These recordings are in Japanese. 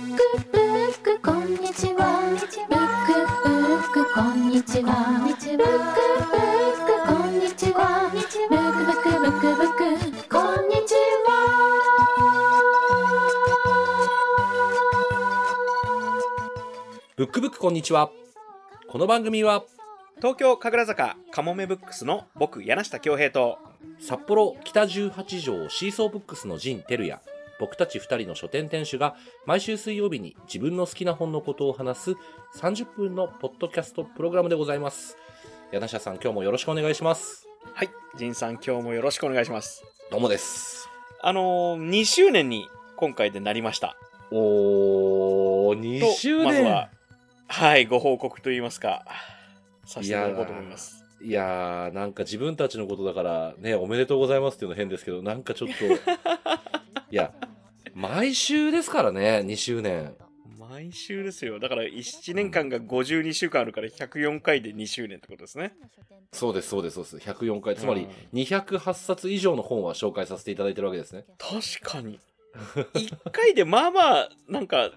ックブックこんにちは。ブックブックこんにちは。ブックブックこんにちは。ブックブックブックブックこんにちブックブックこんにちは。この番組は東京神楽坂かもめブックスの僕柳下恭平と札幌北18条シーソーブックスの陣照也、僕たち2人の書店店主が毎週水曜日に自分の好きな本のことを話す30分のポッドキャストプログラムでございます。柳下さん、今日もよろしくお願いします。はい仁さん今日もよろしくお願いしますどうもです。あのー、2周年に今回でなりましたおー、2と周年。まずははいご報告といいますかさせていただこうと思いますいやー、なんか自分たちのことだから、ね、おめでとうございますっていうの変ですけど、なんかちょっと、いや、毎週ですからね、2周年。毎週ですよだから1年間が52週間あるから104回で2周年ってことですねそうです、そうです、そうです。104回。つまりうん、208冊以上の本は紹介させていただいてるわけですね。確かに1回でまあまあなんか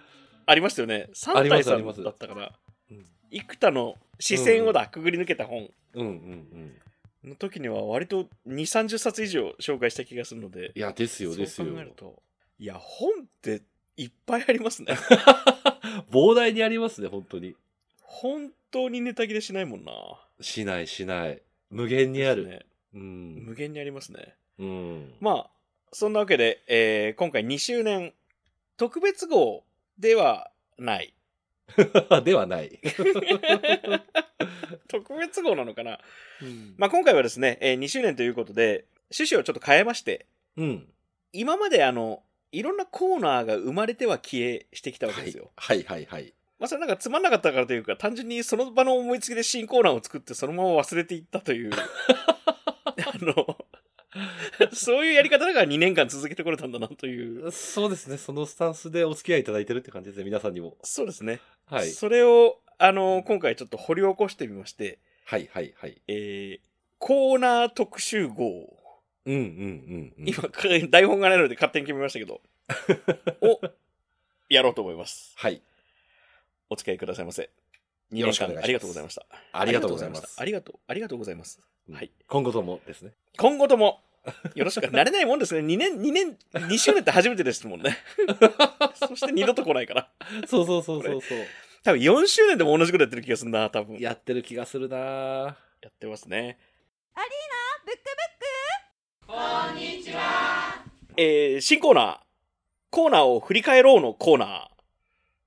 ありましたよね3ありま体さんすありますだったからうん幾多の視線をだ、くぐり抜けた本うんうんうん。の時には割と2、30冊以上紹介した気がするので、いや、ですよ、ですよそう考え。ると、いや、本っていっぱいありますね。膨大にありますね、本当に。本当にネタ切れしないもんな。しない、しない。無限にある。ね。うん無。限にありますね。うん。まあ、そんなわけで、えー今回2周年特別号ではない。ではない。特別号なのかな？まあ今回はですね、えー2周年ということで、趣旨をちょっと変えまして、うん。今まであの、いろんなコーナーが生まれては消えしてきたわけですよ。はい、はい、はい。まあ、それなんかつまんなかったからというか、単純にその場の思いつきで新コーナーを作ってそのまま忘れていったという、あの、そういうやり方だから2年間続けてこれたんだなという。そうですね、そのスタンスでお付き合いいただいてるって感じですね、皆さんにも。そうですね。はい。それを、あの、今回ちょっと掘り起こしてみまして、はい、はい、はい。えー、コーナー特集号。うん、うん、うんうん。今、台本がないので勝手に決めましたけど、を、やろうと思います。はい。お付き合いくださいませ。2年よろしくお願いします間ありがとうございました。ありがとうございます。ありがとう、ありがとうございます。はい。今後ともですね。今後とも、よろしく。慣れないもんですね。2年、2年、2周年って初めてですもんね。そして二度と来ないから。そうそうそうそうそう。多分4周年でも同じことやってる気がするな、多分。ややってる気がするなぁってますね。えー、新コーナー。コーナーを振り返ろうのコーナ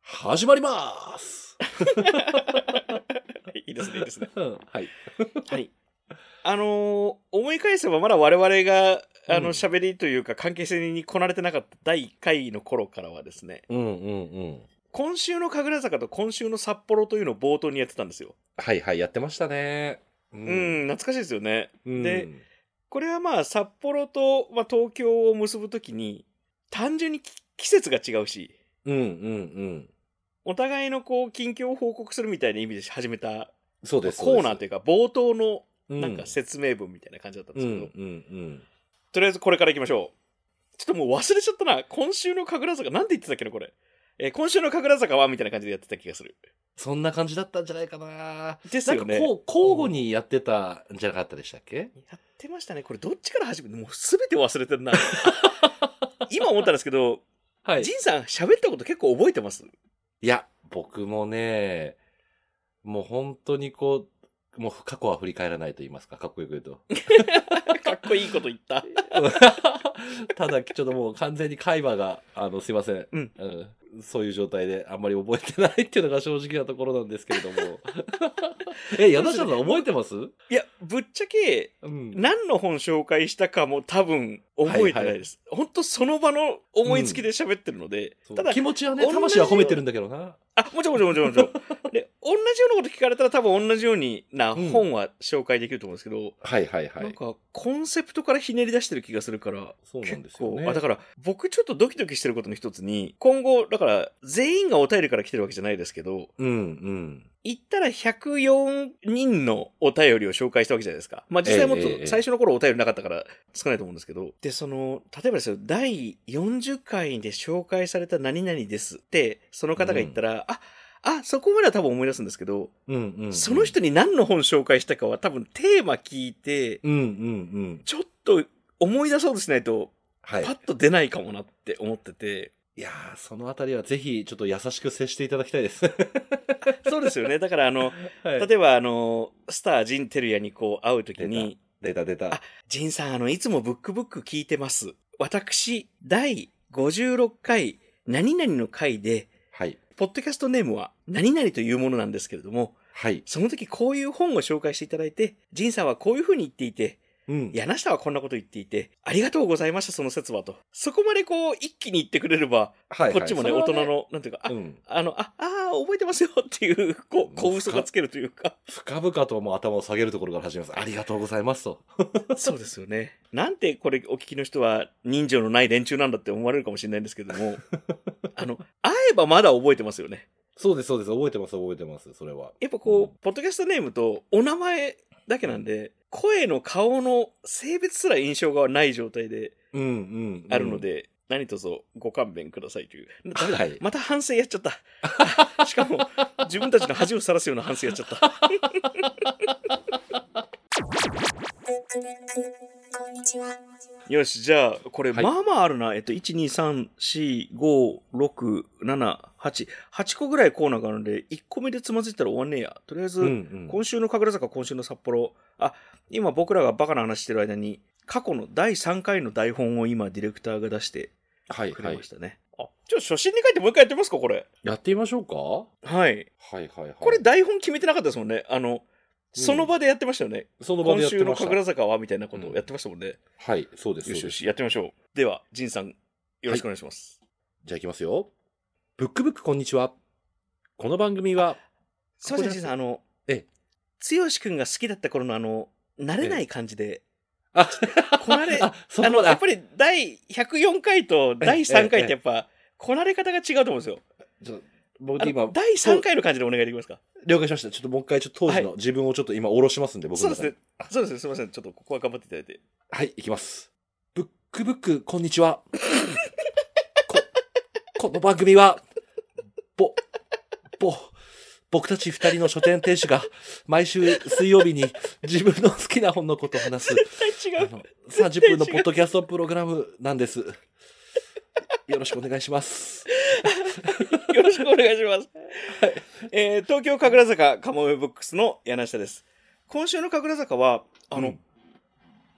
始まりますー。いいですね、いいですね。うんはい。はい。あのー思い返せばまだ我々が、あの、うん喋りというか関係性にこなれてなかった第1回の頃からはですね、うんうんうん。今週の神楽坂と今週の札幌というのを冒頭にやってたんですよ。はいはい、やってましたね。ううん、懐かしいですよね。うんで、これはまあ札幌と、まあ、東京を結ぶときに単純にき季節が違うしうんうんうん。お互いのこう近況を報告するみたいな意味で始めたそうです。コーナーというか冒頭のうなんか説明文みたいな感じだったんですけど、うんうんうん。とりあえずこれからいきましょう。ちょっともう忘れちゃったな。今週の神楽坂なんて言ってたっけなこれ、えー今週の神楽坂はみたいな感じでやってた気がする。そんな感じだったんじゃないかな。ですよね。なんかこう、交互にやってたんじゃなかったでしたっけ？やってましたね。これどっちから始めてもう全て忘れてるな。今思ったんですけどはジンさん喋ったこと結構覚えてます？いや、僕もね、もう本当にこう、もう過去は振り返らないと言いますか、かっこよく言うと。かっこいいこと言った。ただ、ちょっともう完全に会話が、あの、すいません。うんうんそういう状態であんまり覚えてないっていうのが正直なところなんですけれども。え、柳下さん覚えてます？いや、ぶっちゃけ、うん。何の本紹介したかも多分覚えてないです。本当その場の思いつきで喋ってるので、そうただ気、持ちはね、魂は込めてるんだけどな。あ、もちろんもちろんもちろんもちろん。で、同じようなこと聞かれたら多分同じようになうん本は紹介できると思うんですけど、はいはいはい。なんかコンセプトからひねり出してる気がするから、そうなんですよね。あ、だから僕ちょっとドキドキしてることの一つに、今後、だから全員がお便りから来てるわけじゃないですけど、うんうん。言ったら104人のお便りを紹介したわけじゃないですか。まあ実際もっと最初の頃お便りなかったから少ないと思うんですけど。で、その、例えばですよ、第40回で紹介された何々ですって、その方が言ったら、あ、あ、そこまでは多分思い出すんですけど、うんうんうん。その人に何の本紹介したかは多分テーマ聞いて、うんうんうん。ちょっと思い出そうとしないと、はい。パッと出ないかもなって思ってて。いやー、そのあたりはぜひ、ちょっと優しく接していただきたいです。そうですよね。だからあの、はい、例えばあの、スター・ジン・テルヤにこう会うときに、出た出た。あジンさん、あの、いつもブックブック聞いてます。私、第56回、何々の回で、はい。ポッドキャストネームは何々というものなんですけれども、はい。その時こういう本を紹介していただいて、ジンさんはこういうふうに言っていて、うん。柳下はこんなこと言っていて、ありがとうございました、その説はと。そこまでこう、一気に言ってくれれば、はい、こっちもね、それは大人。の、なんていうか、あ、うん。あの、あ、あー覚えてますよっていう、こう、小嘘がつけるというか。深々ともう頭を下げるところから始めます。ありがとうございますと。そうですよね。なんてこれお聞きの人は人情のない連中なんだって思われるかもしれないんですけども、あの、会えばまだ覚えてますよね。そうです、そうです。覚えてます、覚えてます。それは。やっぱこう、ポッドキャストネームとお名前だけなんで、声の顔の性別すら印象がない状態でうんうん、うん。あるの。で、何卒ご勘弁くださいという。ダメだはいまた反省やっちゃった。しかも、自分たちの恥をさらすような反省やっちゃった。よし、じゃあ、これ、はいまあまああるな。えっと、1、2、3、4、5、6、7、8。8個ぐらいコーナーがあるんで、1個目でつまずいたら終わんねえや。とりあえず、うんうん。今週の神楽坂、今週の札幌。あ、今僕らがバカな話してる間に、過去の第3回の台本を今、ディレクターが出してはいはいくれまし。たね。あ、ちょ、初心に書いてもう一回やってみますか、これ？やってみましょうか？ははい。いはいはい。これ、台本決めてなかったですもんね。あの、その場でやってましたよね。その場今週のでやってました。神楽坂はみたいなことをやってましたもんね。はい、そうです。よしよし、やってみましょう。では、ジンさん、よろしくお願いします。じゃあいきますよ。ブックブックこんにちは。この番組は、すいません、ここでジンさん、あの、ええ剛くんが好きだった頃のあの、慣れない感じで、あ、こなれ、あ、そあの、やっぱり第104回と第3回ってやっぱ、こなれ方が違うと思うんですよ。僕今、第3回の感じでお願いできますか？了解しました。ちょっともう一回、ちょっと当時の自分をちょっと今下ろしますんで、僕そうですね。そうですね。すみません。ちょっとここは頑張っていただいて。はい、いきます。ブックブック、こんにちは。こ、この番組は、ぼ、ぼ、僕たち二人の書店店主が毎週水曜日に自分の好きな本のことを話す、絶対違う。あの、30分のポッドキャストプログラムなんです。よろしくお願いします。よろしくお願いします。えー東京神楽坂カモメボックスの柳下です。今週の神楽坂は、あの、うん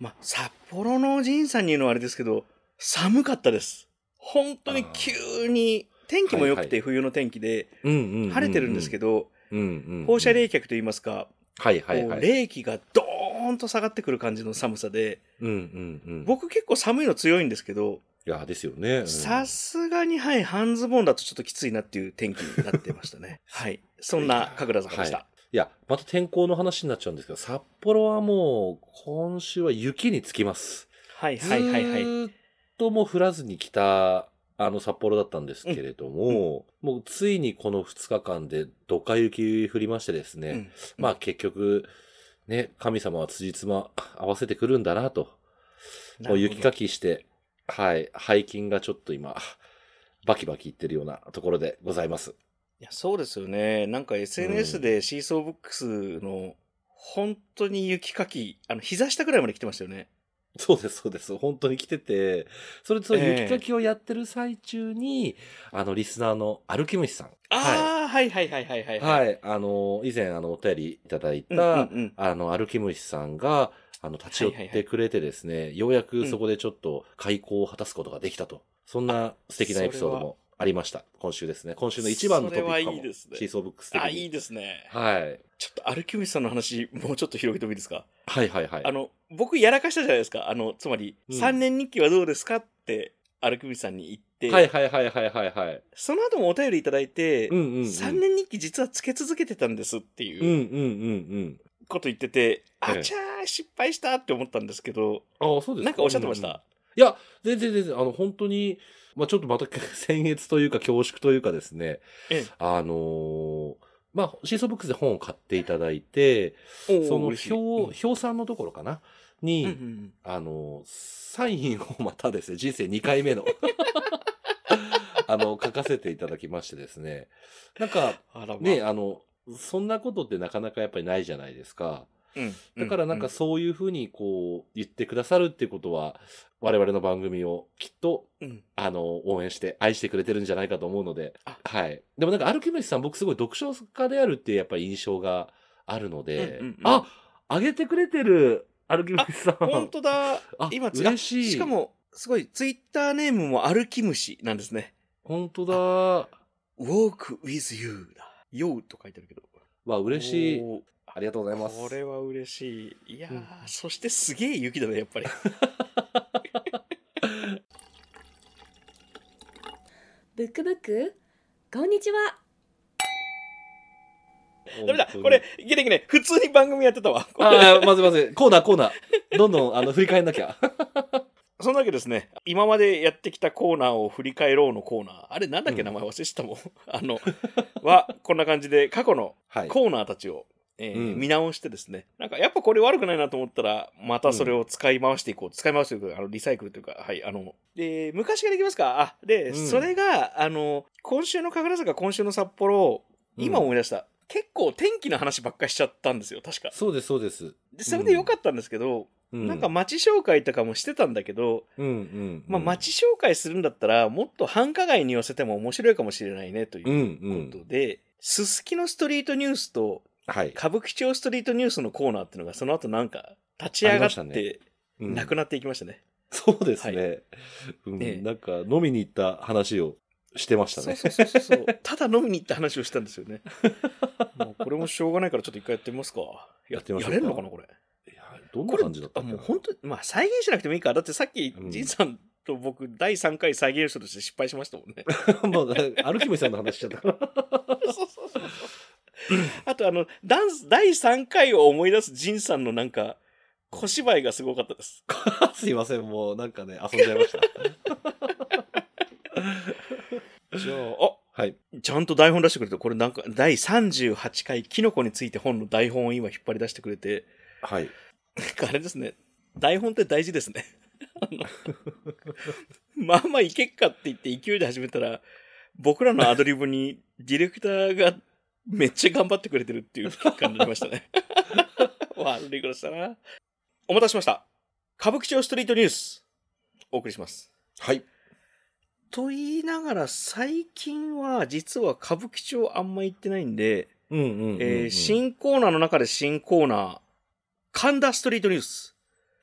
ま、札幌の仁さんに言うのはあれですけど、寒かったです。本当に急に、天気も良くはいて冬の天気で、晴れてるんですけど、放射冷却といいますか、はいはいはい。こう冷気がドーンと下がってくる感じの寒さで、うんうんうん。僕結構寒いの強いんですけど、いや、ですよね。うんさすがに、はい、半ズボンだとちょっときついなっていう天気になってましたね。はい。そんな神楽坂でした。いや、また天候の話になっちゃうんですけど、札幌はもう、今週は雪につきます。はい、はい、はい、はい。ずーっともう降らずに来た、あの札幌だったんですけれども、もうついにこの2日間でドカ雪降りましてですね、うんまあ結局、ね、神様は辻褄合わせてくるんだなと、もう雪かきして、はい、背筋がちょっと今、バキバキいってるようなところでございます。いやそうですよね。なんか SNS でシーソーブックスの本当に雪かき、あの、膝下ぐらいまで来てましたよね。そうです、そうです。本当に来てて、それとええ雪かきをやってる最中に、あの、リスナーの歩き虫さん。ああ、はい、はい、はい、はい、はい。はい。はい。あの、以前、あの、お便りいただいた、うんうんうんあの、歩き虫さんが、あの、立ち寄ってくれてですね、ようやくそこでちょっと開口を果たすことができたと。そんな素敵なエピソードもありました。今週ですね。今週の一番のトピックかも。いいですねシーソーブックス的に。あ、いいですね。はい。ちょっと、アルキュミスさんの話、もうちょっと広げてもいいですか？はいはいはい。あの、僕やらかしたじゃないですか。あの、つまり、うん3年日記はどうですか？って、アルキュミスさんに言って、はいはいはいはいはいはい。その後もお便りいただいて、うんうん、うん。3年日記実はつけ続けてたんですってうんうんいううんこと言ってて、ええあちゃー失敗したって思ったんですけど、うん。ああ、そうですなんかおっしゃってました？いや、全然全然、あの、本当に、まあちょっとまた、僭越というか恐縮というかですね、ええ。あのーまあ、シーソーブックスで本を買っていただいて、その表、表参のところかな？に、うんうんうん。あの、サインをまたですね、人生2回目の、あの、書かせていただきましてですね、なんか、ね、あの、そんなことってなかなかやっぱりないじゃないですか。うんだからなんかそういうふうにこう言ってくださるっていうことは、我々の番組をきっと、うんうんあの、応援して愛してくれてるんじゃないかと思うのであ、はい。でもなんかアルキメスさん僕すごい読書家であるっていうやっぱり印象があるので、うんうんうんあ、あげてくれてるアルキメスさん。本当だ。あ今つ嬉しいあしかも、すごい、ツイッターネームも歩き虫なんですね。本当だ。わ、walk with you だ。よと書いてあるけど。嬉しい。ありがとうございます。これは嬉しい。いやー、うんそしてすげえ雪だね、やっぱり。ブックブック？こんにちはダメだ、これ、いけないいけない。普通に番組やってたわ。ああ、まずまず、コーナーコーナー。どんどん、あの、振り返んなきゃ。そんなわけですね、今までやってきたコーナーを振り返ろうのコーナー。あれ、なんだっけ、うん名前忘れてたもん。あの、は、こんな感じで過去のはい。コーナーたちを、えーうん見直してですね、なんかやっぱこれ悪くないなと思ったら、またそれを使い回していこう。使い回すというか、あのリサイクルというか、はい、あの、で、昔からいきますか？あ、で、うんそれが、あの、今週の神楽坂、今週の札幌、今思い出した。結構天気の話ばっかりしちゃったんですよ、確か。そうです、そうです。でそれでよかったんですけど、うなんか、街紹介とかもしてたんだけど、うんうん。まあ、街紹介するんだったら、もっと繁華街に寄せても面白いかもしれないね、といううんうこん。とで、すすきのストリートニュースと、はい。歌舞伎町ストリートニュースのコーナーっていうのがその後なんか立ち上がっありましたねてうんなくなっていきましたね。そうですね。はうんええなんか、飲みに行った話をしてましたね。そうそうそう。ただ飲みに行った話をしたんですよね。もうこれもしょうがないからちょっと一回やってみますか。やってみましょうかやれるのかなこれ？いやどんな感じだったもう本当にまあ再現しなくてもいいか。だってさっきうんじいさんと僕第3回再現するとして失敗しましたもんね。もう、歩きめさんの話しちゃったから。そうそうそう。あとあのダンス第3回を思い出すジンさんのなんか小芝居がすごかったです。すいません、もうなんかね、遊んじゃいました。じゃあ、あはい。ちゃんと台本出してくれて、これなんか第38回キノコについて本の台本を今引っ張り出してくれて、はい。あれですね、台本って大事ですね。まあまあいけっかって言って勢いで始めたら、僕らのアドリブにディレクターがめっちゃ頑張ってくれてるっていう結果になりましたね。悪いことしたな。お待たせしました。歌舞伎町ストリートニュース、お送りします。はい。と言いながら最近は実は歌舞伎町あんま行ってないんで、新コーナーの中で新コーナー、神田ストリートニュース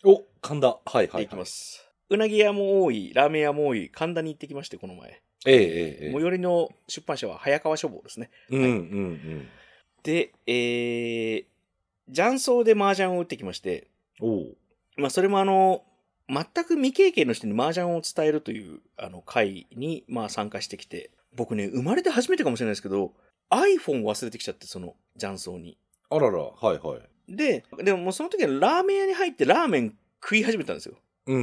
お、神田。はいはい。でいきま。す。うなぎ屋も多い、ラーメン屋も多い、神田に行ってきまして、この前。ええええええ最寄りの出版社は早川書房ですね。うんうんうん。で、えー、雀荘で麻雀を打ってきまして、おうまあそれもあの、全く未経験の人に麻雀を伝えるというあの会にまあ参加してきて、僕ね、生まれて初めてかもしれないですけど、iPhone 忘れてきちゃって、その雀荘に。あらら、はいはい。で、でももうその時はラーメン屋に入ってラーメン食い始めたんですよ。うん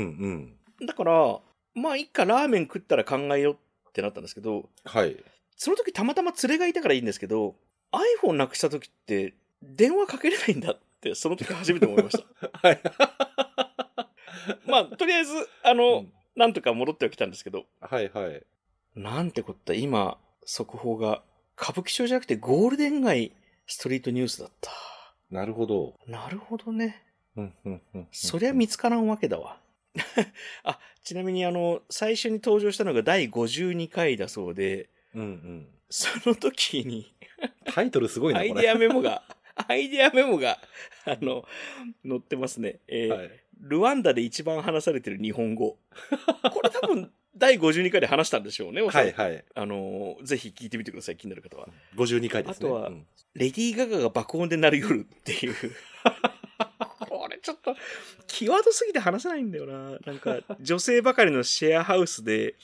うん。だから、まあ、いっか、ラーメン食ったら考えようってなったんですけど、はい。その時たまたま連れがいたからいいんですけど、iPhone なくした時って、電話かけれないんだって、その時初めて思いました。はい。まあ、とりあえず、あの、うんなんとか戻ってはきたんですけど、はいはい。なんてこった、今、速報が、歌舞伎町じゃなくてゴールデン街ストリートニュースだった。なるほど。なるほどね。うんうんうんそりゃ見つからんわけだわ。あ、ちなみにあの、最初に登場したのが第52回だそうで、うんうん。その時に、タイトルすごいな、アイデ。アメモが、アイデアメモが、あの、載ってますね。えーはい。ルワンダで一番話されてる日本語。これ多分、第52回で話したんでしょうね、おそらくはいはい。あの、ぜひ聞いてみてください、気になる方は。52回ですね。あとはうんレディー・ガガが爆音で鳴る夜っていう。ちょっと、際どすぎて話せないんだよな。なんか、女性ばかりのシェアハウスで、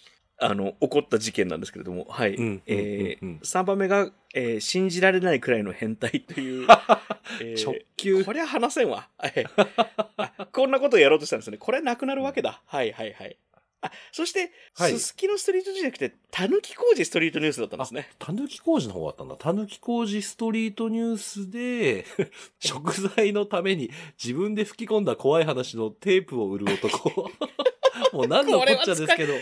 あの、起こった事件なんですけれども、はい。うんえー、3番目が、えー信じられないくらいの変態という、えー直球こりゃ話せんわ。はいあこんなことをやろうとしたんですね。これなくなるわけだ。はいはいはい。あ、そして、はいすすきのストリートじゃなくて、たぬき工事ストリートニュースだったんですね。たぬき工事の方があったんだ。たぬき工事ストリートニュースで、食材のために自分で吹き込んだ怖い話のテープを売る男。もう何のこっちゃですけど。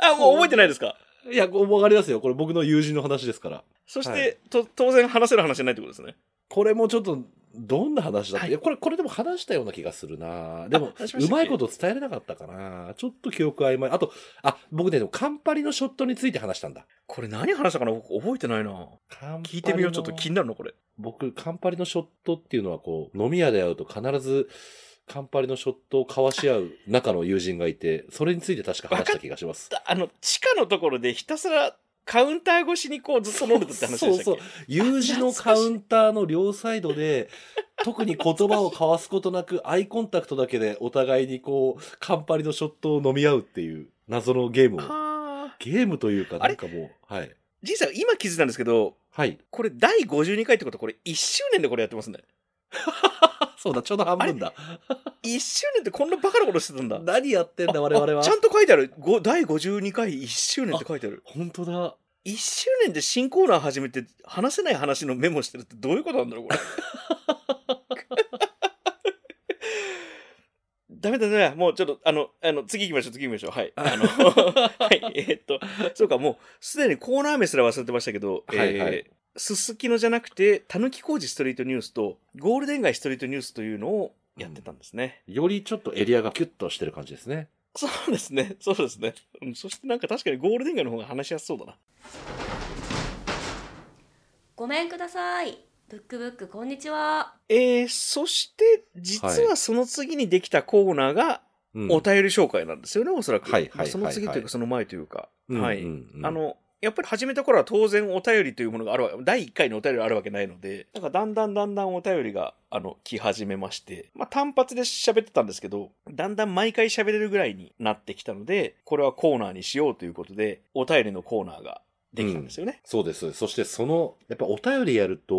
あ、もう覚えてないですか？いや、わかりますよ。これ僕の友人の話ですから。そして、はいと当然話せる話じゃないってことですね。これもちょっと、どんな話だって、はいいやこれ、これでも話したような気がするなでもうまいこと伝えれなかったかなちょっと記憶曖昧。あと、あ、僕ね、でもカンパリのショットについて話したんだ。これ何話したかな？僕覚えてないな。聞いてみよう。ちょっと気になるのこれ。僕、カンパリのショットっていうのは、こう、飲み屋で会うと必ず、カンパリのショットを交わし合う仲の友人がいて、それについて確か話した気がします。あの、地下のところでひたすらカウンター越しにこうずっと飲んでたって話でしたっけ？そうそう。友人のカウンターの両サイドで、特に言葉を交わすことなく、アイコンタクトだけでお互いにこう、カンパリのショットを飲み合うっていう謎のゲームを。はあ。ゲームというか、なんかもう、はい。じいさん、今気づいたんですけど、はい。これ第52回ってこと？はこれ1周年でこれやってますね。そうだ、ちょうど半分だ。1周年ってこんなバカなことしてたんだ。何やってんだ、我々はあちゃ。んと書いてある。ご第52回1周年って書いてある。本当だ。1周年で新コーナー始めて話せない話のメモしてるってどういうことなんだろう、これ。ダメだ、ダメだ。もうちょっと、あの、あの、次行きましょう、次行きましょう。はい。あの、はい。えーっと、そうか、もう、すでにコーナー名すら忘れてましたけど、はいはいえーすすきのじゃなくて、たぬき工事ストリートニュースと、ゴールデン街ストリートニュースというのをやってたんですね。よりちょっとエリアがキュッとしてる感じですね。そうですね。そうですね。うんそしてなんか確かにゴールデン街の方が話しやすそうだな。ごめんください。ブックブックこんにちは。えー、そして、実はその次にできたコーナーが、うんお便り紹介なんですよね、おそらく。はいはいはいその次というはいか、その前というか。うんはい。うんうんあの、やっぱり始めた頃は当然お便りというものがあるわけ、第1回のお便りがあるわけないので、なんかだんだんだんだんお便りが、あの、来始めまして、まあ単発で喋ってたんですけど、だんだん毎回喋れるぐらいになってきたので、これはコーナーにしようということで、お便りのコーナーができたんですよね。そうです。そしてその、やっぱお便りやると、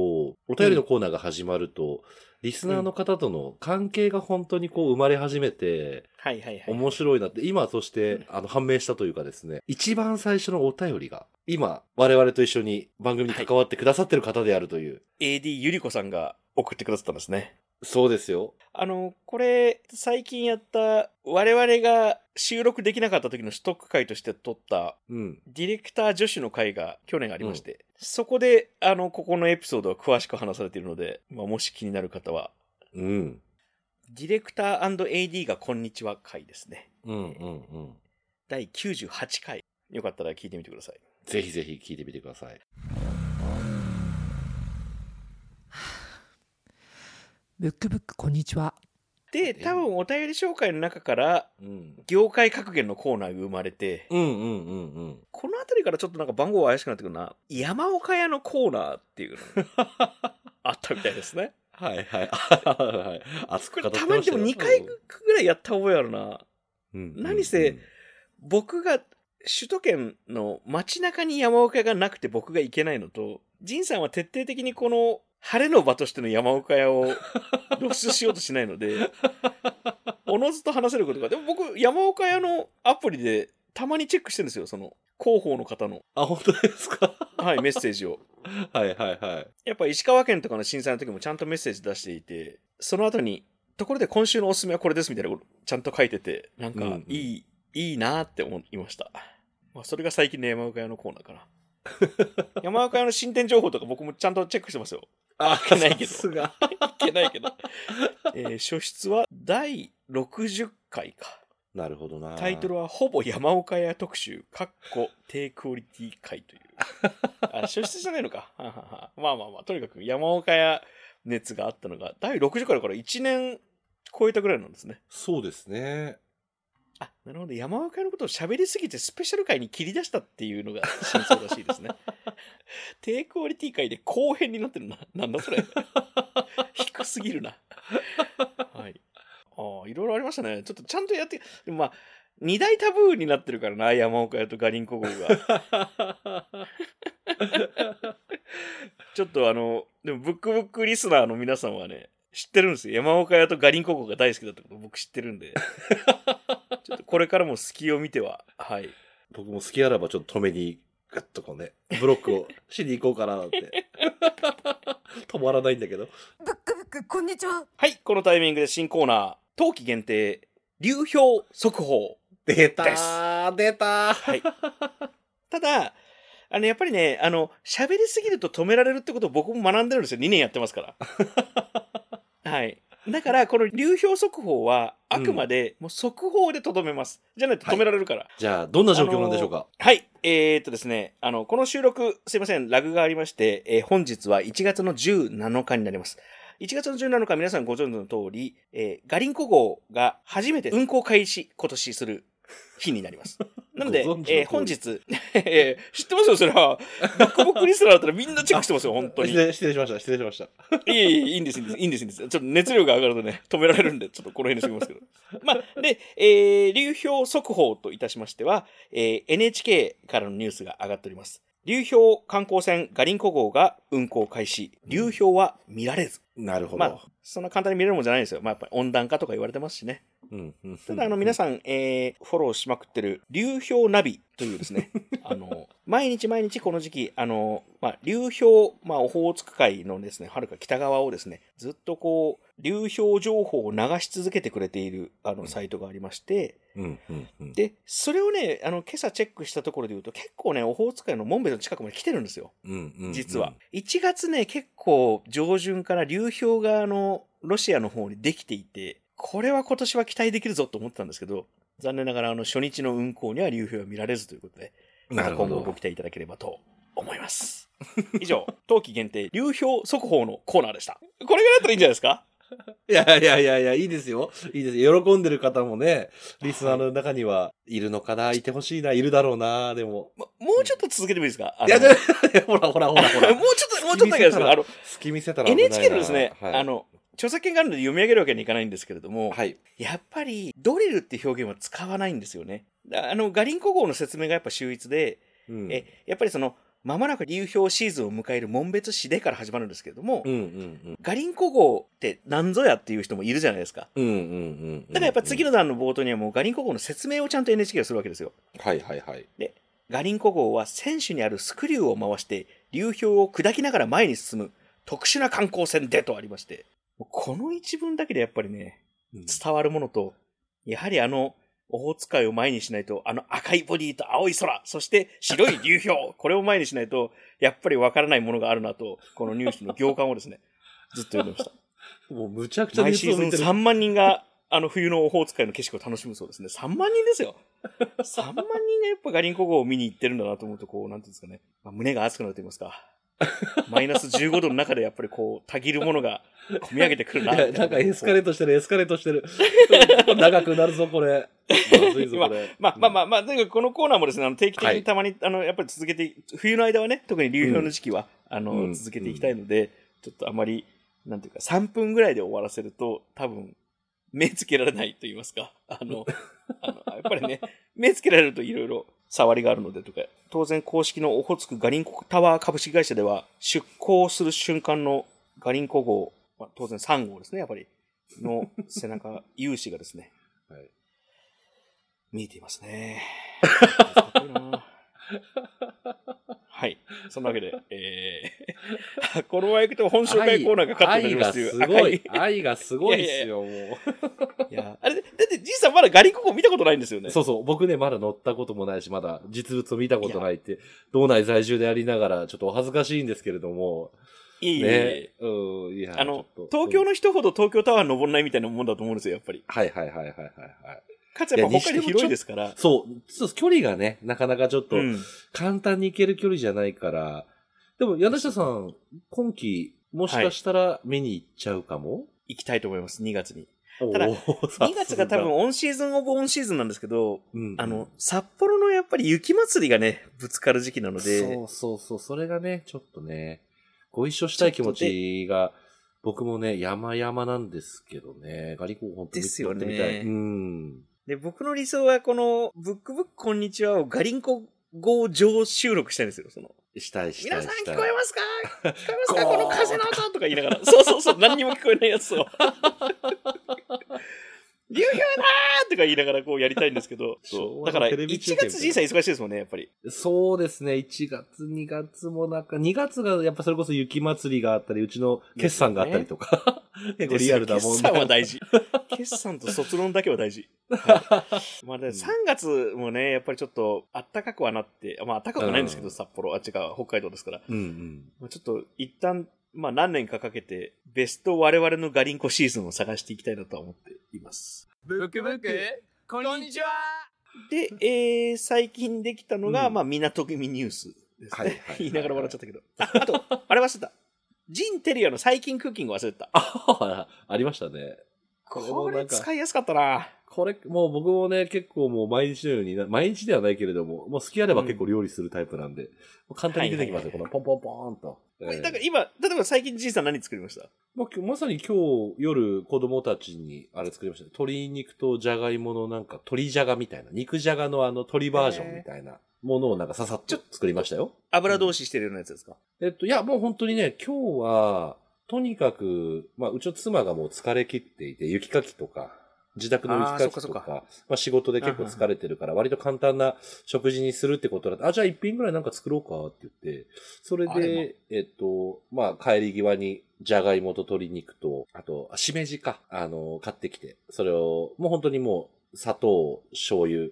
お便りのコーナーが始まると、リスナーの方との関係が本当にこう生まれ始めて、はいはいはい。面白いなって、今そして、あの、判明したというかですね、一番最初のお便りが、今、我々と一緒に番組に関わってくださってる方であるという。AD ゆりこさんが送ってくださったんですね。そうですよ。あの、これ、最近やった、我々が収録できなかった時のストック回として撮った、うん。ディレクター助手の回が去年ありまして、そこで、あの、ここのエピソードは詳しく話されているので、まあ、もし気になる方は、うん。ディレクター &AD がこんにちは回ですね。うんうんうん。第98回。よかったら聞いてみてください。ぜひぜひ聞いてみてください。ブックブックこんにちは。で、多分お便り紹介の中から、うん。業界格言のコーナーが生まれて、うんうんうんうん。この辺りからちょっとなんか番号が怪しくなってくるな。山岡屋のコーナーっていうのが あったみたいですね。はいはい。はい。熱こく語ってれたまにでも2回ぐらいやった覚えあるな。うん何せ、僕が首都圏の街中に山岡屋がなくて僕が行けないのと、仁さんは徹底的にこの晴れの場としての山岡屋を露出しようとしないので、おのずと話せることが。でも僕、山岡屋のアプリでたまにチェックしてるんですよ、その広報の方の、あ、本当ですか？はい、メッセージを。はいはいはい。やっぱ石川県とかの震災の時もちゃんとメッセージ出していて、その後に、ところで今週のおすすめはこれですみたいなことちゃんと書いてて、なんかうんうんいい、いいなーって思いました。まあ、それが最近の山岡屋のコーナーかな。山岡屋の進展情報とか僕もちゃんとチェックしてますよ。あ、けないけどさすが。いけないけど。えー、書出は第60回か。なるほどな。タイトルはほぼ山岡屋特集、かっこ低クオリティ回という。あ、書出じゃないのか。はんはんはんまあまあまあ、とにかく山岡屋熱があったのが、第60回だから1年超えたぐらいなんですね。そうですね。あ、なるほど。山岡屋のことを喋りすぎてスペシャル回に切り出したっていうのが真相らしいですね。低クオリティ回で後編になってるな。なんだそれ。低すぎるな。はい。ああ、いろいろありましたね。ちょっとちゃんとやって、でもまあ、二大タブーになってるからな、山岡屋とガリンコ号が。ちょっとあの、でもブックブックリスナーの皆さんはね、知ってるんですよ。山岡屋とガリンコ号が大好きだったこと僕知ってるんで。ちょっとこれからも隙を見ては、はい。僕も好きあらばちょっと止めに、ガッとこうね、ブロックをしに行こうかななんて。止まらないんだけど。ブックブックこんにちははい、このタイミングで新コーナー、冬季限定、流氷速報。出たー出たーはい。ただ、あの、やっぱりね、あの、喋りすぎると止められるってことを僕も学んでるんですよ。2年やってますから。はい。だから、この流氷速報は、あくまで、もう速報でとどめます。じゃないと止められるから。じゃあ、どんな状況なんでしょうか、はい。えー、っとですね、あの、この収録、すいません、ラグがありまして、えー本日は1月の17日になります。1月の17日、皆さんご存知の通り、えーガリンコ号が初めて運行開始、今年する日になります。なので、えー本日、えー知ってますよ、それは。ブックブックリストラーだったらみんなチェックしてますよ、本当に。失礼しました、失礼しました。いえいえ、いいんです、いいんです、いいんです、いいんです。ちょっと熱量が上がるとね、止められるんで、ちょっとこの辺にしておきますけど。まあ、で、えー、流氷速報といたしましては、えー NHK からのニュースが上がっております。流氷観光船ガリンコ号が運航開始。流氷は見られず。なるほど。まあ、そんな簡単に見れるもんじゃないんですよ。まあ、やっぱり温暖化とか言われてますしね。ただ、あの、皆さん、えー、フォローしまくってる、流氷ナビというですね、あの、毎日毎日この時期、あの、まあ、流氷、まあ、オホーツク海のですね、はるか北側をですね、ずっとこう、流氷情報を流し続けてくれている、あの、サイトがありまして。で、それをね、あの、今朝チェックしたところで言うと、結構ね、オホーツク海のモンベルの近くまで来てるんですよ。実は。。1月ね、結構上旬から流氷があの、ロシアの方にできていて、これは今年は期待できるぞと思ってたんですけど、残念ながらあの初日の運行には流氷は見られずということで、なるほど今後ご。期待いただければと思います。以上、冬季限定流氷速報のコーナーでした。これぐらいだったらいいんじゃないですか？いやいやいやいや、いいですよ。いいですよ。喜んでる方もね、リスナーの中にはいるのかな、いてほしいな、いるだろうな、でも。ももうちょっと続けてもいいですか？いや、じゃあほらほらほらほら。もうちょっと、もうちょっとだけですけど、あの、好き見せたら NHK のですね、はい、あの、著作権があるので読み上げるわけにいかないんですけれども、はい。やっぱりドリルって表現は使わないんですよね。だあの、ガリンコ号の説明がやっぱ秀逸で、うんえ、やっぱりその、まもなく流氷シーズンを迎える紋別市でから始まるんですけれども、うんうんガリンコ号って何ぞやっていう人もいるじゃないですか。うん。うんうんうん。だからやっぱ次の。の段の冒頭にはもうガリンコ号の説明をちゃんと NHK がするわけですよ。はいはいはい。ガリンコ号は船首にあるスクリューを回して流氷を砕きながら前に進む特殊な観光船でとありまして、この一文だけでやっぱりね、うん伝わるものと、やはりあの、オホーツク海を前にしないと、あの赤いボディと青い空、そして白い流氷、これを前にしないと、やっぱりわからないものがあるなと、このニュースの行間をですね、ずっと読んでました。もうむちゃくちゃ毎シーズン熱を見てる。3万人が、あの冬のオホーツク海の景色を楽しむそうですね。3万人ですよ。3万人がやっぱガリンコ号を見に行ってるんだなと思うと、こう、なんていうんですかね。まあ、胸が熱くなると言いますか。マイナス15度の中でやっぱりこう、たぎるものが込み上げてくるな。いや、なんかエスカレートしてる、エスカレートしてる。長くなるぞ、これ。まずいぞ、これ。まあまあまあまあ、とにかくこのコーナーもですね、あの定期的はいにたまに、あの、やっぱり続けて、冬の間はね、特に流氷の時期は、あの、うん続けていきたいので、ちょっとあまり、なんていうか、3分ぐらいで終わらせると、多分、目つけられないと言いますか。あの、あのやっぱりね、目つけられるといろいろ触りがあるのでとか、当然公式のオホーツクガリンコタワー株式会社では、出港する瞬間のガリンコ号、まあ、当然3号ですね、やっぱり、の背中、有志がですね、はい。見えていますね。はい。そんなわけで、えー、このまま行くと本紹介コーナーがカットになりますという。愛がすごい。赤愛がすごいですよ、もいや、あれ、だって、じいさんまだガリココ見たことないんですよね。う。そうそう。僕ね、まだ乗ったこともないし、まだ実物を見たことないって、道内在住でありながら、ちょっとお恥ずかしいんですけれども。いいえね。うん、いや。あの東京の人ほど東京タワー登んないみたいなもんだと思うんですよ、やっぱり。はいはいはいはいはいはい。かつやっぱ北海道広いですから。そう、そう距離がね、なかなかちょっとうん。簡単に行ける距離じゃないから。でも、柳下さん、今季、もしかしたら見に行っちゃうかも、行きたいと思います、2月に。おただーさす2月が多分、オンシーズンオブオンシーズンなんですけど、うんあの、札幌のやっぱり雪祭りがね、ぶつかる時期なので、そうそうそう、それがね、ちょっとね、ご一緒したい気持ちが、僕もね、山々なんですけどね、ガリコ本当にですよね乗ってみたい。うん。で、僕の理想はこの、ブックブックこんにちはをガリンコ語上収録したいんですよ。その、したいしたい皆さん。聞こえますか？聞こえますか？この風の音とか言いながら。そうそうそう、何にも聞こえないやつを。流氷だーとか言いながらこうやりたいんですけど、昭そう。だから和のテレビ中1継月人生忙しいですもんね、やっぱり。そうですね、1月、2月もなんか、2月がやっぱそれこそ雪祭りがあったり、うちの決算があったりとか、結構リアルなもん決算は大事。決算と卒論だけは大事。はい。まあ、で3月もね、やっぱりちょっと暖かくはなって、まあ暖かくはないんですけど、うん。札幌、あっちが北海道ですから。うんうん。まあ、ちょっと一旦、まあ何年かかけて、ベスト我々のガリンコシーズンを探していきたいなとは思っています。ブックブックこんにちはで、えー、最近できたのが、うんまあ港組ニュースですね。言いながら笑っちゃったけど。あ、あと、あれ忘れた。ジン・テリアの最近クッキング忘れてた。あ、ありましたね。これ使いやすかったな。これ、もう僕もね、結構もう毎日のようにな、毎日ではないけれども、もう好きあれば結構料理するタイプなんで、もう簡単に出てきますよ、はいはいこのポンポンポーンと。ええ。だから今、例えば最近ジンさん何作りました？ままさに今日夜子供たちにあれ作りましたね。鶏肉とじゃがいものなんか鶏じゃがみたいな、肉じゃがのあの鶏バージョンみたいなものをなんかささっと作りましたよ。油通ししてるようなやつですか、えっと、いや、もう本当にね、今日は、とにかく、まあ、うちの妻がもう疲れ切っていて、雪かきとか、自宅の雪かきとか、まあ仕事で結構疲れてるから、割と簡単な食事にするってことだと、あ、じゃあ一品ぐらいなんか作ろうかって言って、それあでえっと、まあ帰り際に、じゃがいもと鶏肉と、あと、あしめじか、あの、買ってきて、それを、もう本当にもう、砂糖、醤油、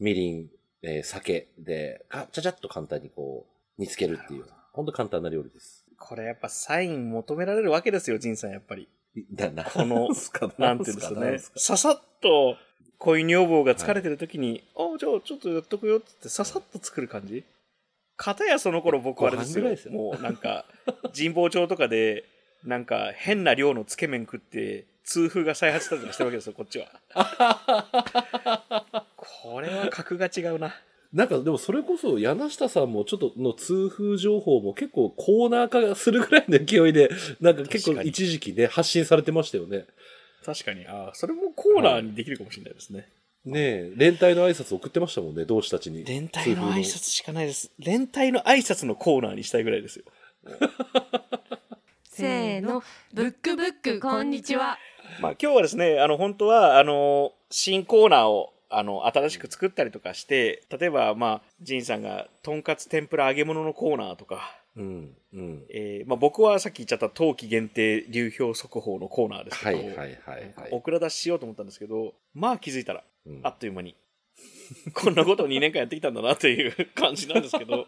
みりん、えー酒で、かちゃちゃっと簡単にこう、煮つけるっていう、本当簡単な料理です。これやっぱサイン求められるわけですよ、ジンさんやっぱり。な、な、この なんていうんですかね。ささっと恋女房が疲れてる時に、あ、じゃあちょっとやっとくよって言って、ささっと作る感じ片やその頃僕はあれですよ。すよもうなんか、神保町とかで、なんか変な量のつけ麺食って、痛風が再発したりとかしてるわけですよ、こっちは。これは格が違うな。なんかでもそれこそ柳下さんもちょっとの痛風情報も結構コーナー化するぐらいの勢いで、なんか結構一時期ね、発信されてましたよね。確かに、あそれもコーナーにできるかもしれないですね。ねえ、連帯の挨拶送ってましたもんね、同志たちに。連帯の挨拶しかないです。連帯の挨拶のコーナーにしたいぐらいですよ。せーのブックブックこんにちはまあ今日はですね、あの本当は、あの、新コーナーを、あの、新しく作ったりとかして、例えば、まあ、ジンさんが、とんかつ天ぷら揚げ物のコーナーとか、うん、うん。えーまあ僕はさっき言っちゃった冬季限定流氷速報のコーナーですけど、はいはいはいはい。オクラ出ししようと思ったんですけど、まあ気づいたら、うんあっという間に、こんなことを2年間やってきたんだなという感じなんですけど、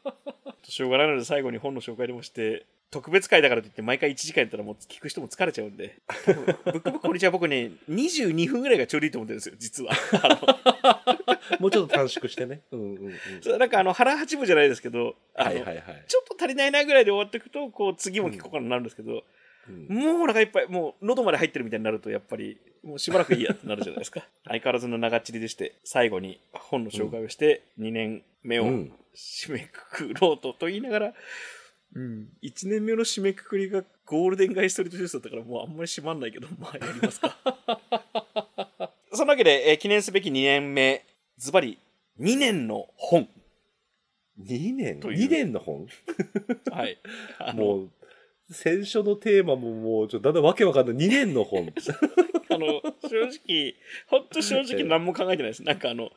しょうがないので最後に本の紹介でもして、特別会だからといって毎回1時間やったらもう聞く人も疲れちゃうんで、ブックブックこんにちは僕ね、22分ぐらいがちょうどいいと思ってるんですよ、実は。あ もうちょっと短縮してね。うんうんうん。のなんかあの腹八分じゃないですけど、はいはいはい。ちょっと足りないなぐらいで終わっていくと、こう次も聞こうかななるんですけど、うんもうお腹いっぱい、もう喉まで入ってるみたいになると、やっぱり、もうしばらくいいやってなるじゃないですか。相変わらずの長っちりでして、最後に本の紹介をして、2年目をうん締めくくろうとと言いながら、うん、1年目の締めくくりがゴールデン街ストリートジュースだったから、もうあんまり閉まんないけど、まあやりますか。そのわけで、えー記念すべき2年目、ズバリ、2年の本。2年？という ?2 年の本？はい。あのもう、先初のテーマももう、ちょっとだんだんわけわかんない。2年の本。あの、正直、ほんと正直何も考えてないです。なんかあの、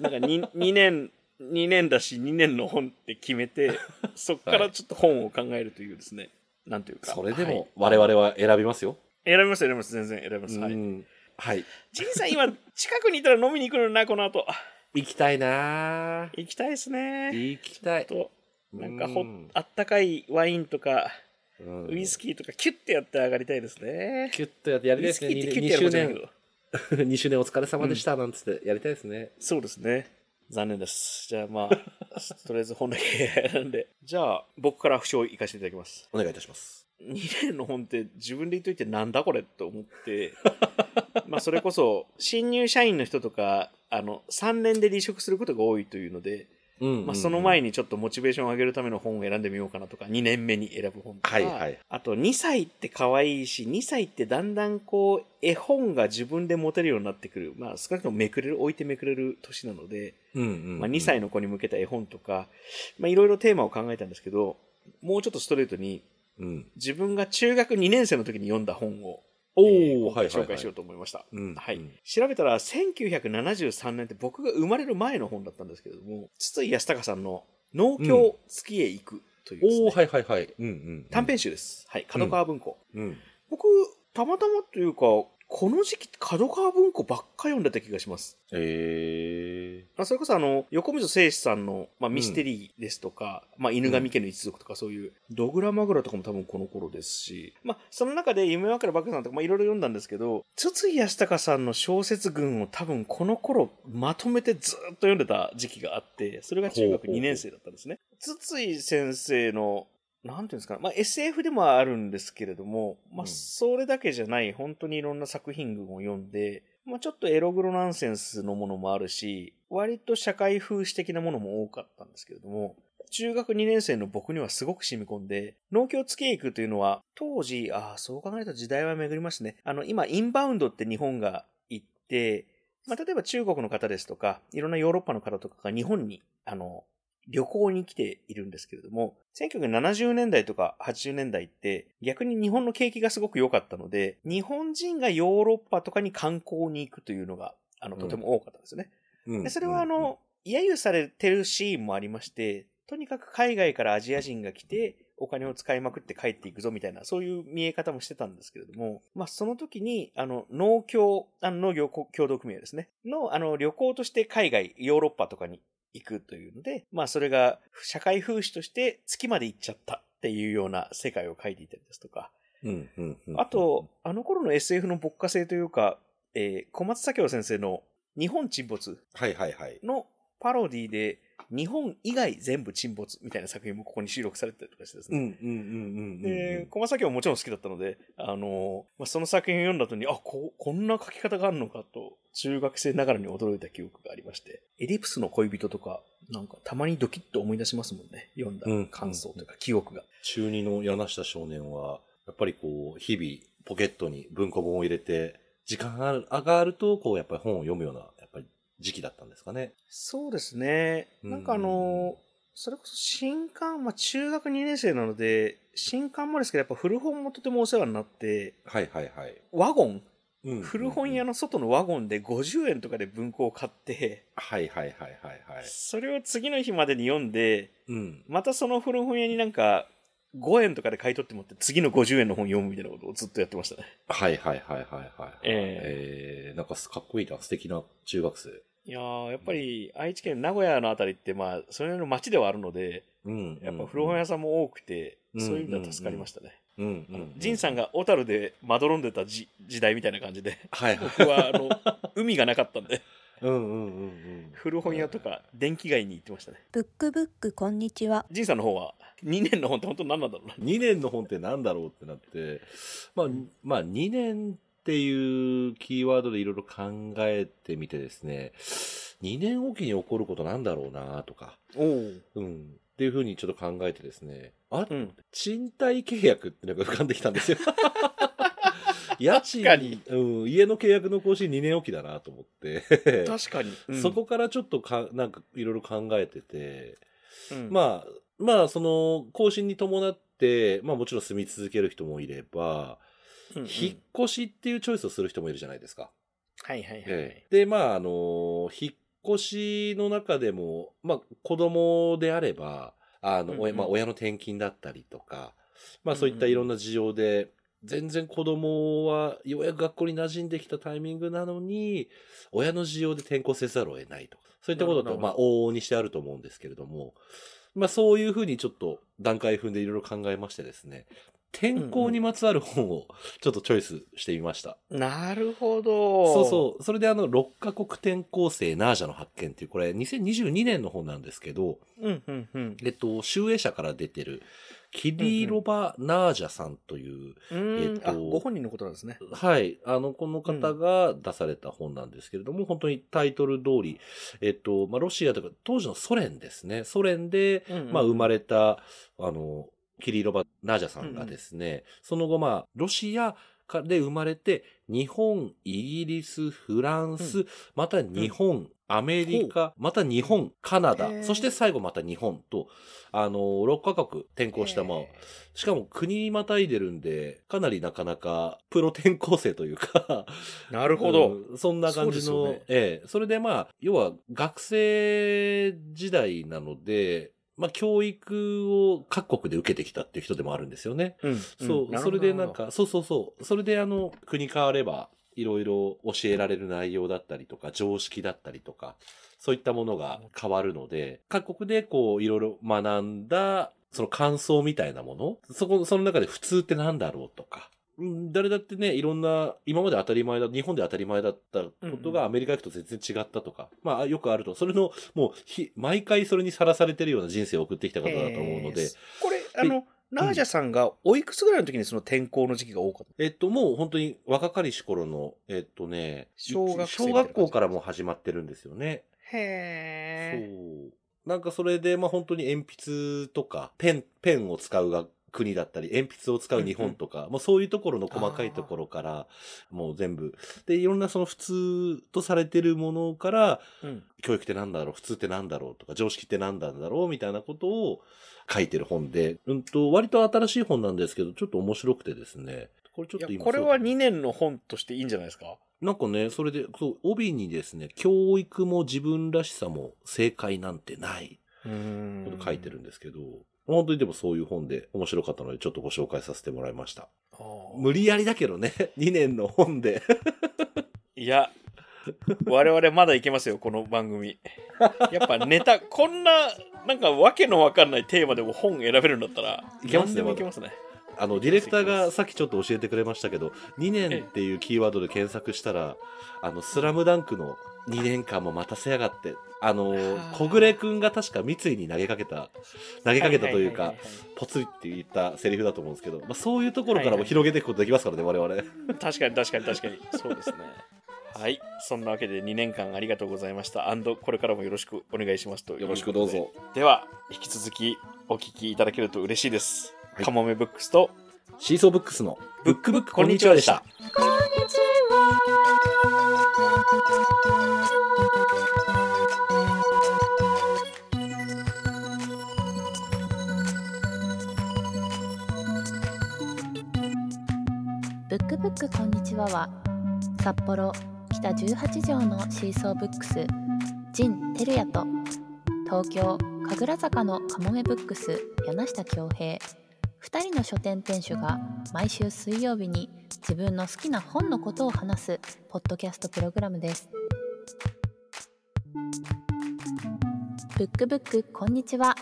なんか 2, 2年、2年だし2年の本って決めて、そっからちょっと本を考えるというですね、なんというか。それではいも、我々は選びますよ。選びます、選びます、全然選びます。はい。うんはい。ジンさん今、近くにいたら飲みに行くのにな、この後。行きたいなぁ行きたいですね。行きたい。と、なんかほうんあったかいワインとか、うんウイスキーとかキュッてやって上がりたいですね。キュッとやってやりウたいですね。イスキーってキュッ 2, てやる周年、ど。2周年お疲れ様でした、なんつってやりたいですね。そうですね。残念です。じゃあまあ、とりあえず本だけ選んで。じゃあ、僕から不詳行かせていただきます。お願いいたします。2年の本って自分で言っといてなんだこれと思って、まあそれこそ新入社員の人とか、あの、3年で離職することが多いというので、うんまあ、その前に。にちょっとモチベーションを上げるための本を選んでみようかなとか、2年目に選ぶ本とか、はいはいあと2歳って可愛いし、2歳ってだんだんこう、絵本が自分で持てるようになってくる。まあ少なくともめくれる、置いてめくれる年なので、うんうんまあ、2歳の子に向けた絵本とか、まあ、いろいろテーマを考えたんですけど、もうちょっとストレートに、うん。自分が中学2年生の時に読んだ本を、おえーお、今。紹介しようと思いました。うんはいうん調べたら、1973年って僕が生まれる前の本だったんですけれども、筒井康隆さんの農協月へ行くというですね、おお、はいはいはい。うんうん。短編集です。はい。角川文庫。うん。僕、たまたまというか、この時期、角川文庫ばっか読んでた気がします。えあそれこそあの、横溝正史さんの、まあ、ミステリーですとか、まあ、犬神家の一族とかそういう、ドグラマグラとかも多分この頃ですし、まあ、その中で夢わかるバクさんとか、まあ、いろいろ読んだんですけど、筒井康隆さんの小説群を多分この頃まとめてずっと読んでた時期があって、それが中学ほうほうほう2年生だったんですね。筒井先生の、なんていうんですかね、まあ、SF でもあるんですけれども、まあ、うんそれだけじゃない、本当にいろんな作品群を読んで、まあ、ちょっとエログロナンセンスのものもあるし、割と社会風刺的なものも多かったんですけれども、中学2年生の僕にはすごく染み込んで、農協付け行くというのは、当時、ああ、そう考えると時代は巡りますね。あの、今、インバウンドって日本が行って、まあ、例えば中国の方ですとか、いろんなヨーロッパの方とかが日本に、あの、旅行に来ているんですけれども、1970年代とか80年代って逆に日本の景気がすごく良かったので、日本人がヨーロッパとかに観光に行くというのが、あの、とても多かったんですよね。ーでそれはあの、揶揄されてるシーンもありまして、とにかく海外からアジア人が来て、お金を使いまくって帰っていくぞみたいな、そういう見え方もしてたんですけれども、まあその時に、あの、農協、あの農業協同組合ですね、の、あの、旅行として海外、ヨーロッパとかに行くというので、まあそれが社会風刺として月まで行っちゃったっていうような世界を描いていたりですとか、うんうんうん。あと、あの頃の SF の牧歌性というか、えー小松左京先生の日本沈没。のパロディで、日本以外全部沈没みたいな作品もここに収録されてたりとかしてですね。で、小松左京はもちろん好きだったので、あのまあ、その作品を読んだ後に、あ、こ、こんな書き方があるのかと、中学生ながらに驚いた記憶がありまして、エリプスの恋人とか、なんかたまにドキッと思い出しますもんね。読んだうん感想というか記憶が。中二の柳下少年は、やっぱりこう、日々、ポケットに文庫本を入れて、時間が上がると、こう、やっぱり本を読むような、やっぱり時期だったんですかね。そうですね。なんかあのそれこそ新刊、まあ中学2年生なので、新刊もですけど、やっぱ古本もとてもお世話になって、はいはいはい。ワゴン、うん古本屋の。の外のワゴンで50円とかで文庫を買って、はいはいはいはいはい。それを次の日までに読んで、うん。またその古本屋になんか5円とかで買い取って持って次の50円の本読むみたいなことをずっとやってましたね。はいはいはいはいはい。ええー、なんかかっこいいな、素敵な中学生。いやー、やっぱり愛知県名古屋のあたりってまあ、それの街ではあるので、うん。やっぱ古本屋さんも多くて、うんそういう意味では助かりましたね。うんうんうん。ジンさんが小樽でまどろんでたじ時代みたいな感じで、はいはい。僕はあの、海がなかったんで、うんうんうんうん。古本屋とか電気街に行ってましたね。ブックブックこんにちは。ジンさんの方は、2年の本って本当に何なんだろうな。2年の本ってなんだろうってなって、まあ、まあ、2年っていうキーワードでいろいろ考えてみてですね、2年おきに起こることなんだろうなとか、おお。うん。っていうふうにちょっと考えてですね、あ、うん。賃貸契約ってのが浮かんできたんですよ。家賃うん、家の契約の更新2年おきだなと思って、確かに。うんそこからちょっとか、なんかいろいろ考えてて、うんまあ、まあ、その、更新に伴って、まあもちろん住み続ける人もいれば、うんうん引っ越しっていうチョイスをする人もいるじゃないですか。はいはいはい。ええで、まあ、あの、引っ越しの中でも、まあ、子供であれば、あの、うんうん。親まあ、親の転勤だったりとか、まあ、そういったいろんな事情で、全然子供はようやく学校に馴染んできたタイミングなのに、親の事情で転校せざるを得ないとか、そういったことと、まあ、往々にしてあると思うんですけれども、まあ、そういうふうにちょっと段階踏んでいろいろ考えましてですね、天候にまつわる本をちょっとチョイスしてみました。なるほど。そうそう。それであの、6カ国転校生ナージャの発見っていう、これ2022年の本なんですけど、う。うん、うん、うん。えっと、集英社から出てる、キリロバ・ナージャさんという、うーんえっとあ、ご本人のことなんですね。はい。あの、この方が出された本なんですけれども、本当にタイトル通り、えっと、まあ、ロシアとか、当時のソ連ですね。ソ連で、うんうんまあ、生まれた、あの、キリロバ・ナージャさんがですね、その後、まあ、ロシアで生まれて、日本、イギリス、フランス、うまた日本、アメリカ、また日本、カナダそして最後また日本と、あの、6カ国転校した、まあ、しかも国またいでるんで、かなりなかなかプロ転校生というか、なるほど。うんそんな感じの、ね。ええ、それでまあ、要は学生時代なので、まあ教育を各国で受けてきたっていう人でもあるんですよね。うん。そう、んそれでなん、か、そうそうそう、それであの、国変われば、いろいろ教えられる内容だったりとか、常識だったりとか、そういったものが変わるので、各国でこう、いろいろ学んだ、その感想みたいなもの、そこ、その中で普通ってなんだろうとか、うん誰だってね、いろんな、今まで当たり前だ、日本で当たり前だったことうんうん。がアメリカ行くと全然違ったとか、まあよくあると、それの、もうひ、毎回それにさらされてるような人生を送ってきた方だと思うので。これ、あの、ナージャさんがおいくつぐらいの時にその転校の時期が多かった？えっと、もう本当に若かりし頃の、えっとね、小学生小学校からもう始まってるんですよね。へそう。なんかそれで、まあ本当に鉛筆とか、ペン、ペンを使うが国だったり、鉛筆を使う日本とか、もうそういうところの細かいところから、もう全部。で、いろんなその普通とされてるものから。教育ってなんだろう、普通ってなんだろうとか、常識ってなんだろうみたいなことを書いてる本で、うんと、割と新しい本なんですけど、ちょっと面白くてですね。これちょっと今これは2年の本としていいんじゃないですか？なんかね、それで、そう、帯にですね、教育も自分らしさも正解なんてない、うんこと書いてるんですけど、本当にでもそういう本で面白かったので、ちょっとご紹介させてもらいました。無理やりだけどね、2年の本で。いや、我々まだいけますよ、この番組。やっぱネタ、こんな、なんかわけのわかんないテーマでも本選べるんだったら、いけますね何でもいけますね。あの、ディレクターがさっきちょっと教えてくれましたけど、2年っていうキーワードで検索したら、あの、スラムダンクの2年間も待たせやがって、あのー、小暮くんが確か三井に投げかけた、投げかけたというかはは、ポツリって言ったセリフだと思うんですけど、まあ、そういうところからも広げていくことできますからね、我々。いはい確かに確かに確かに。そうですね。はい。そんなわけで2年間ありがとうございました。これからもよろしくお願いしますとよろしくどうぞ。では、引き続きお聞きいただけると嬉しいです。はいカモメブックスとシーソーブックスのブックブックこんにちはでした。こんにちブックブックこんにちはは札幌北18条のシーソーブックスジン・テルヤと東京神楽坂のカモメブックス柳下恭平2人の書店店主が毎週水曜日に自分の好きな本のことを話すポッドキャストプログラムです。ブックブックこんにちは。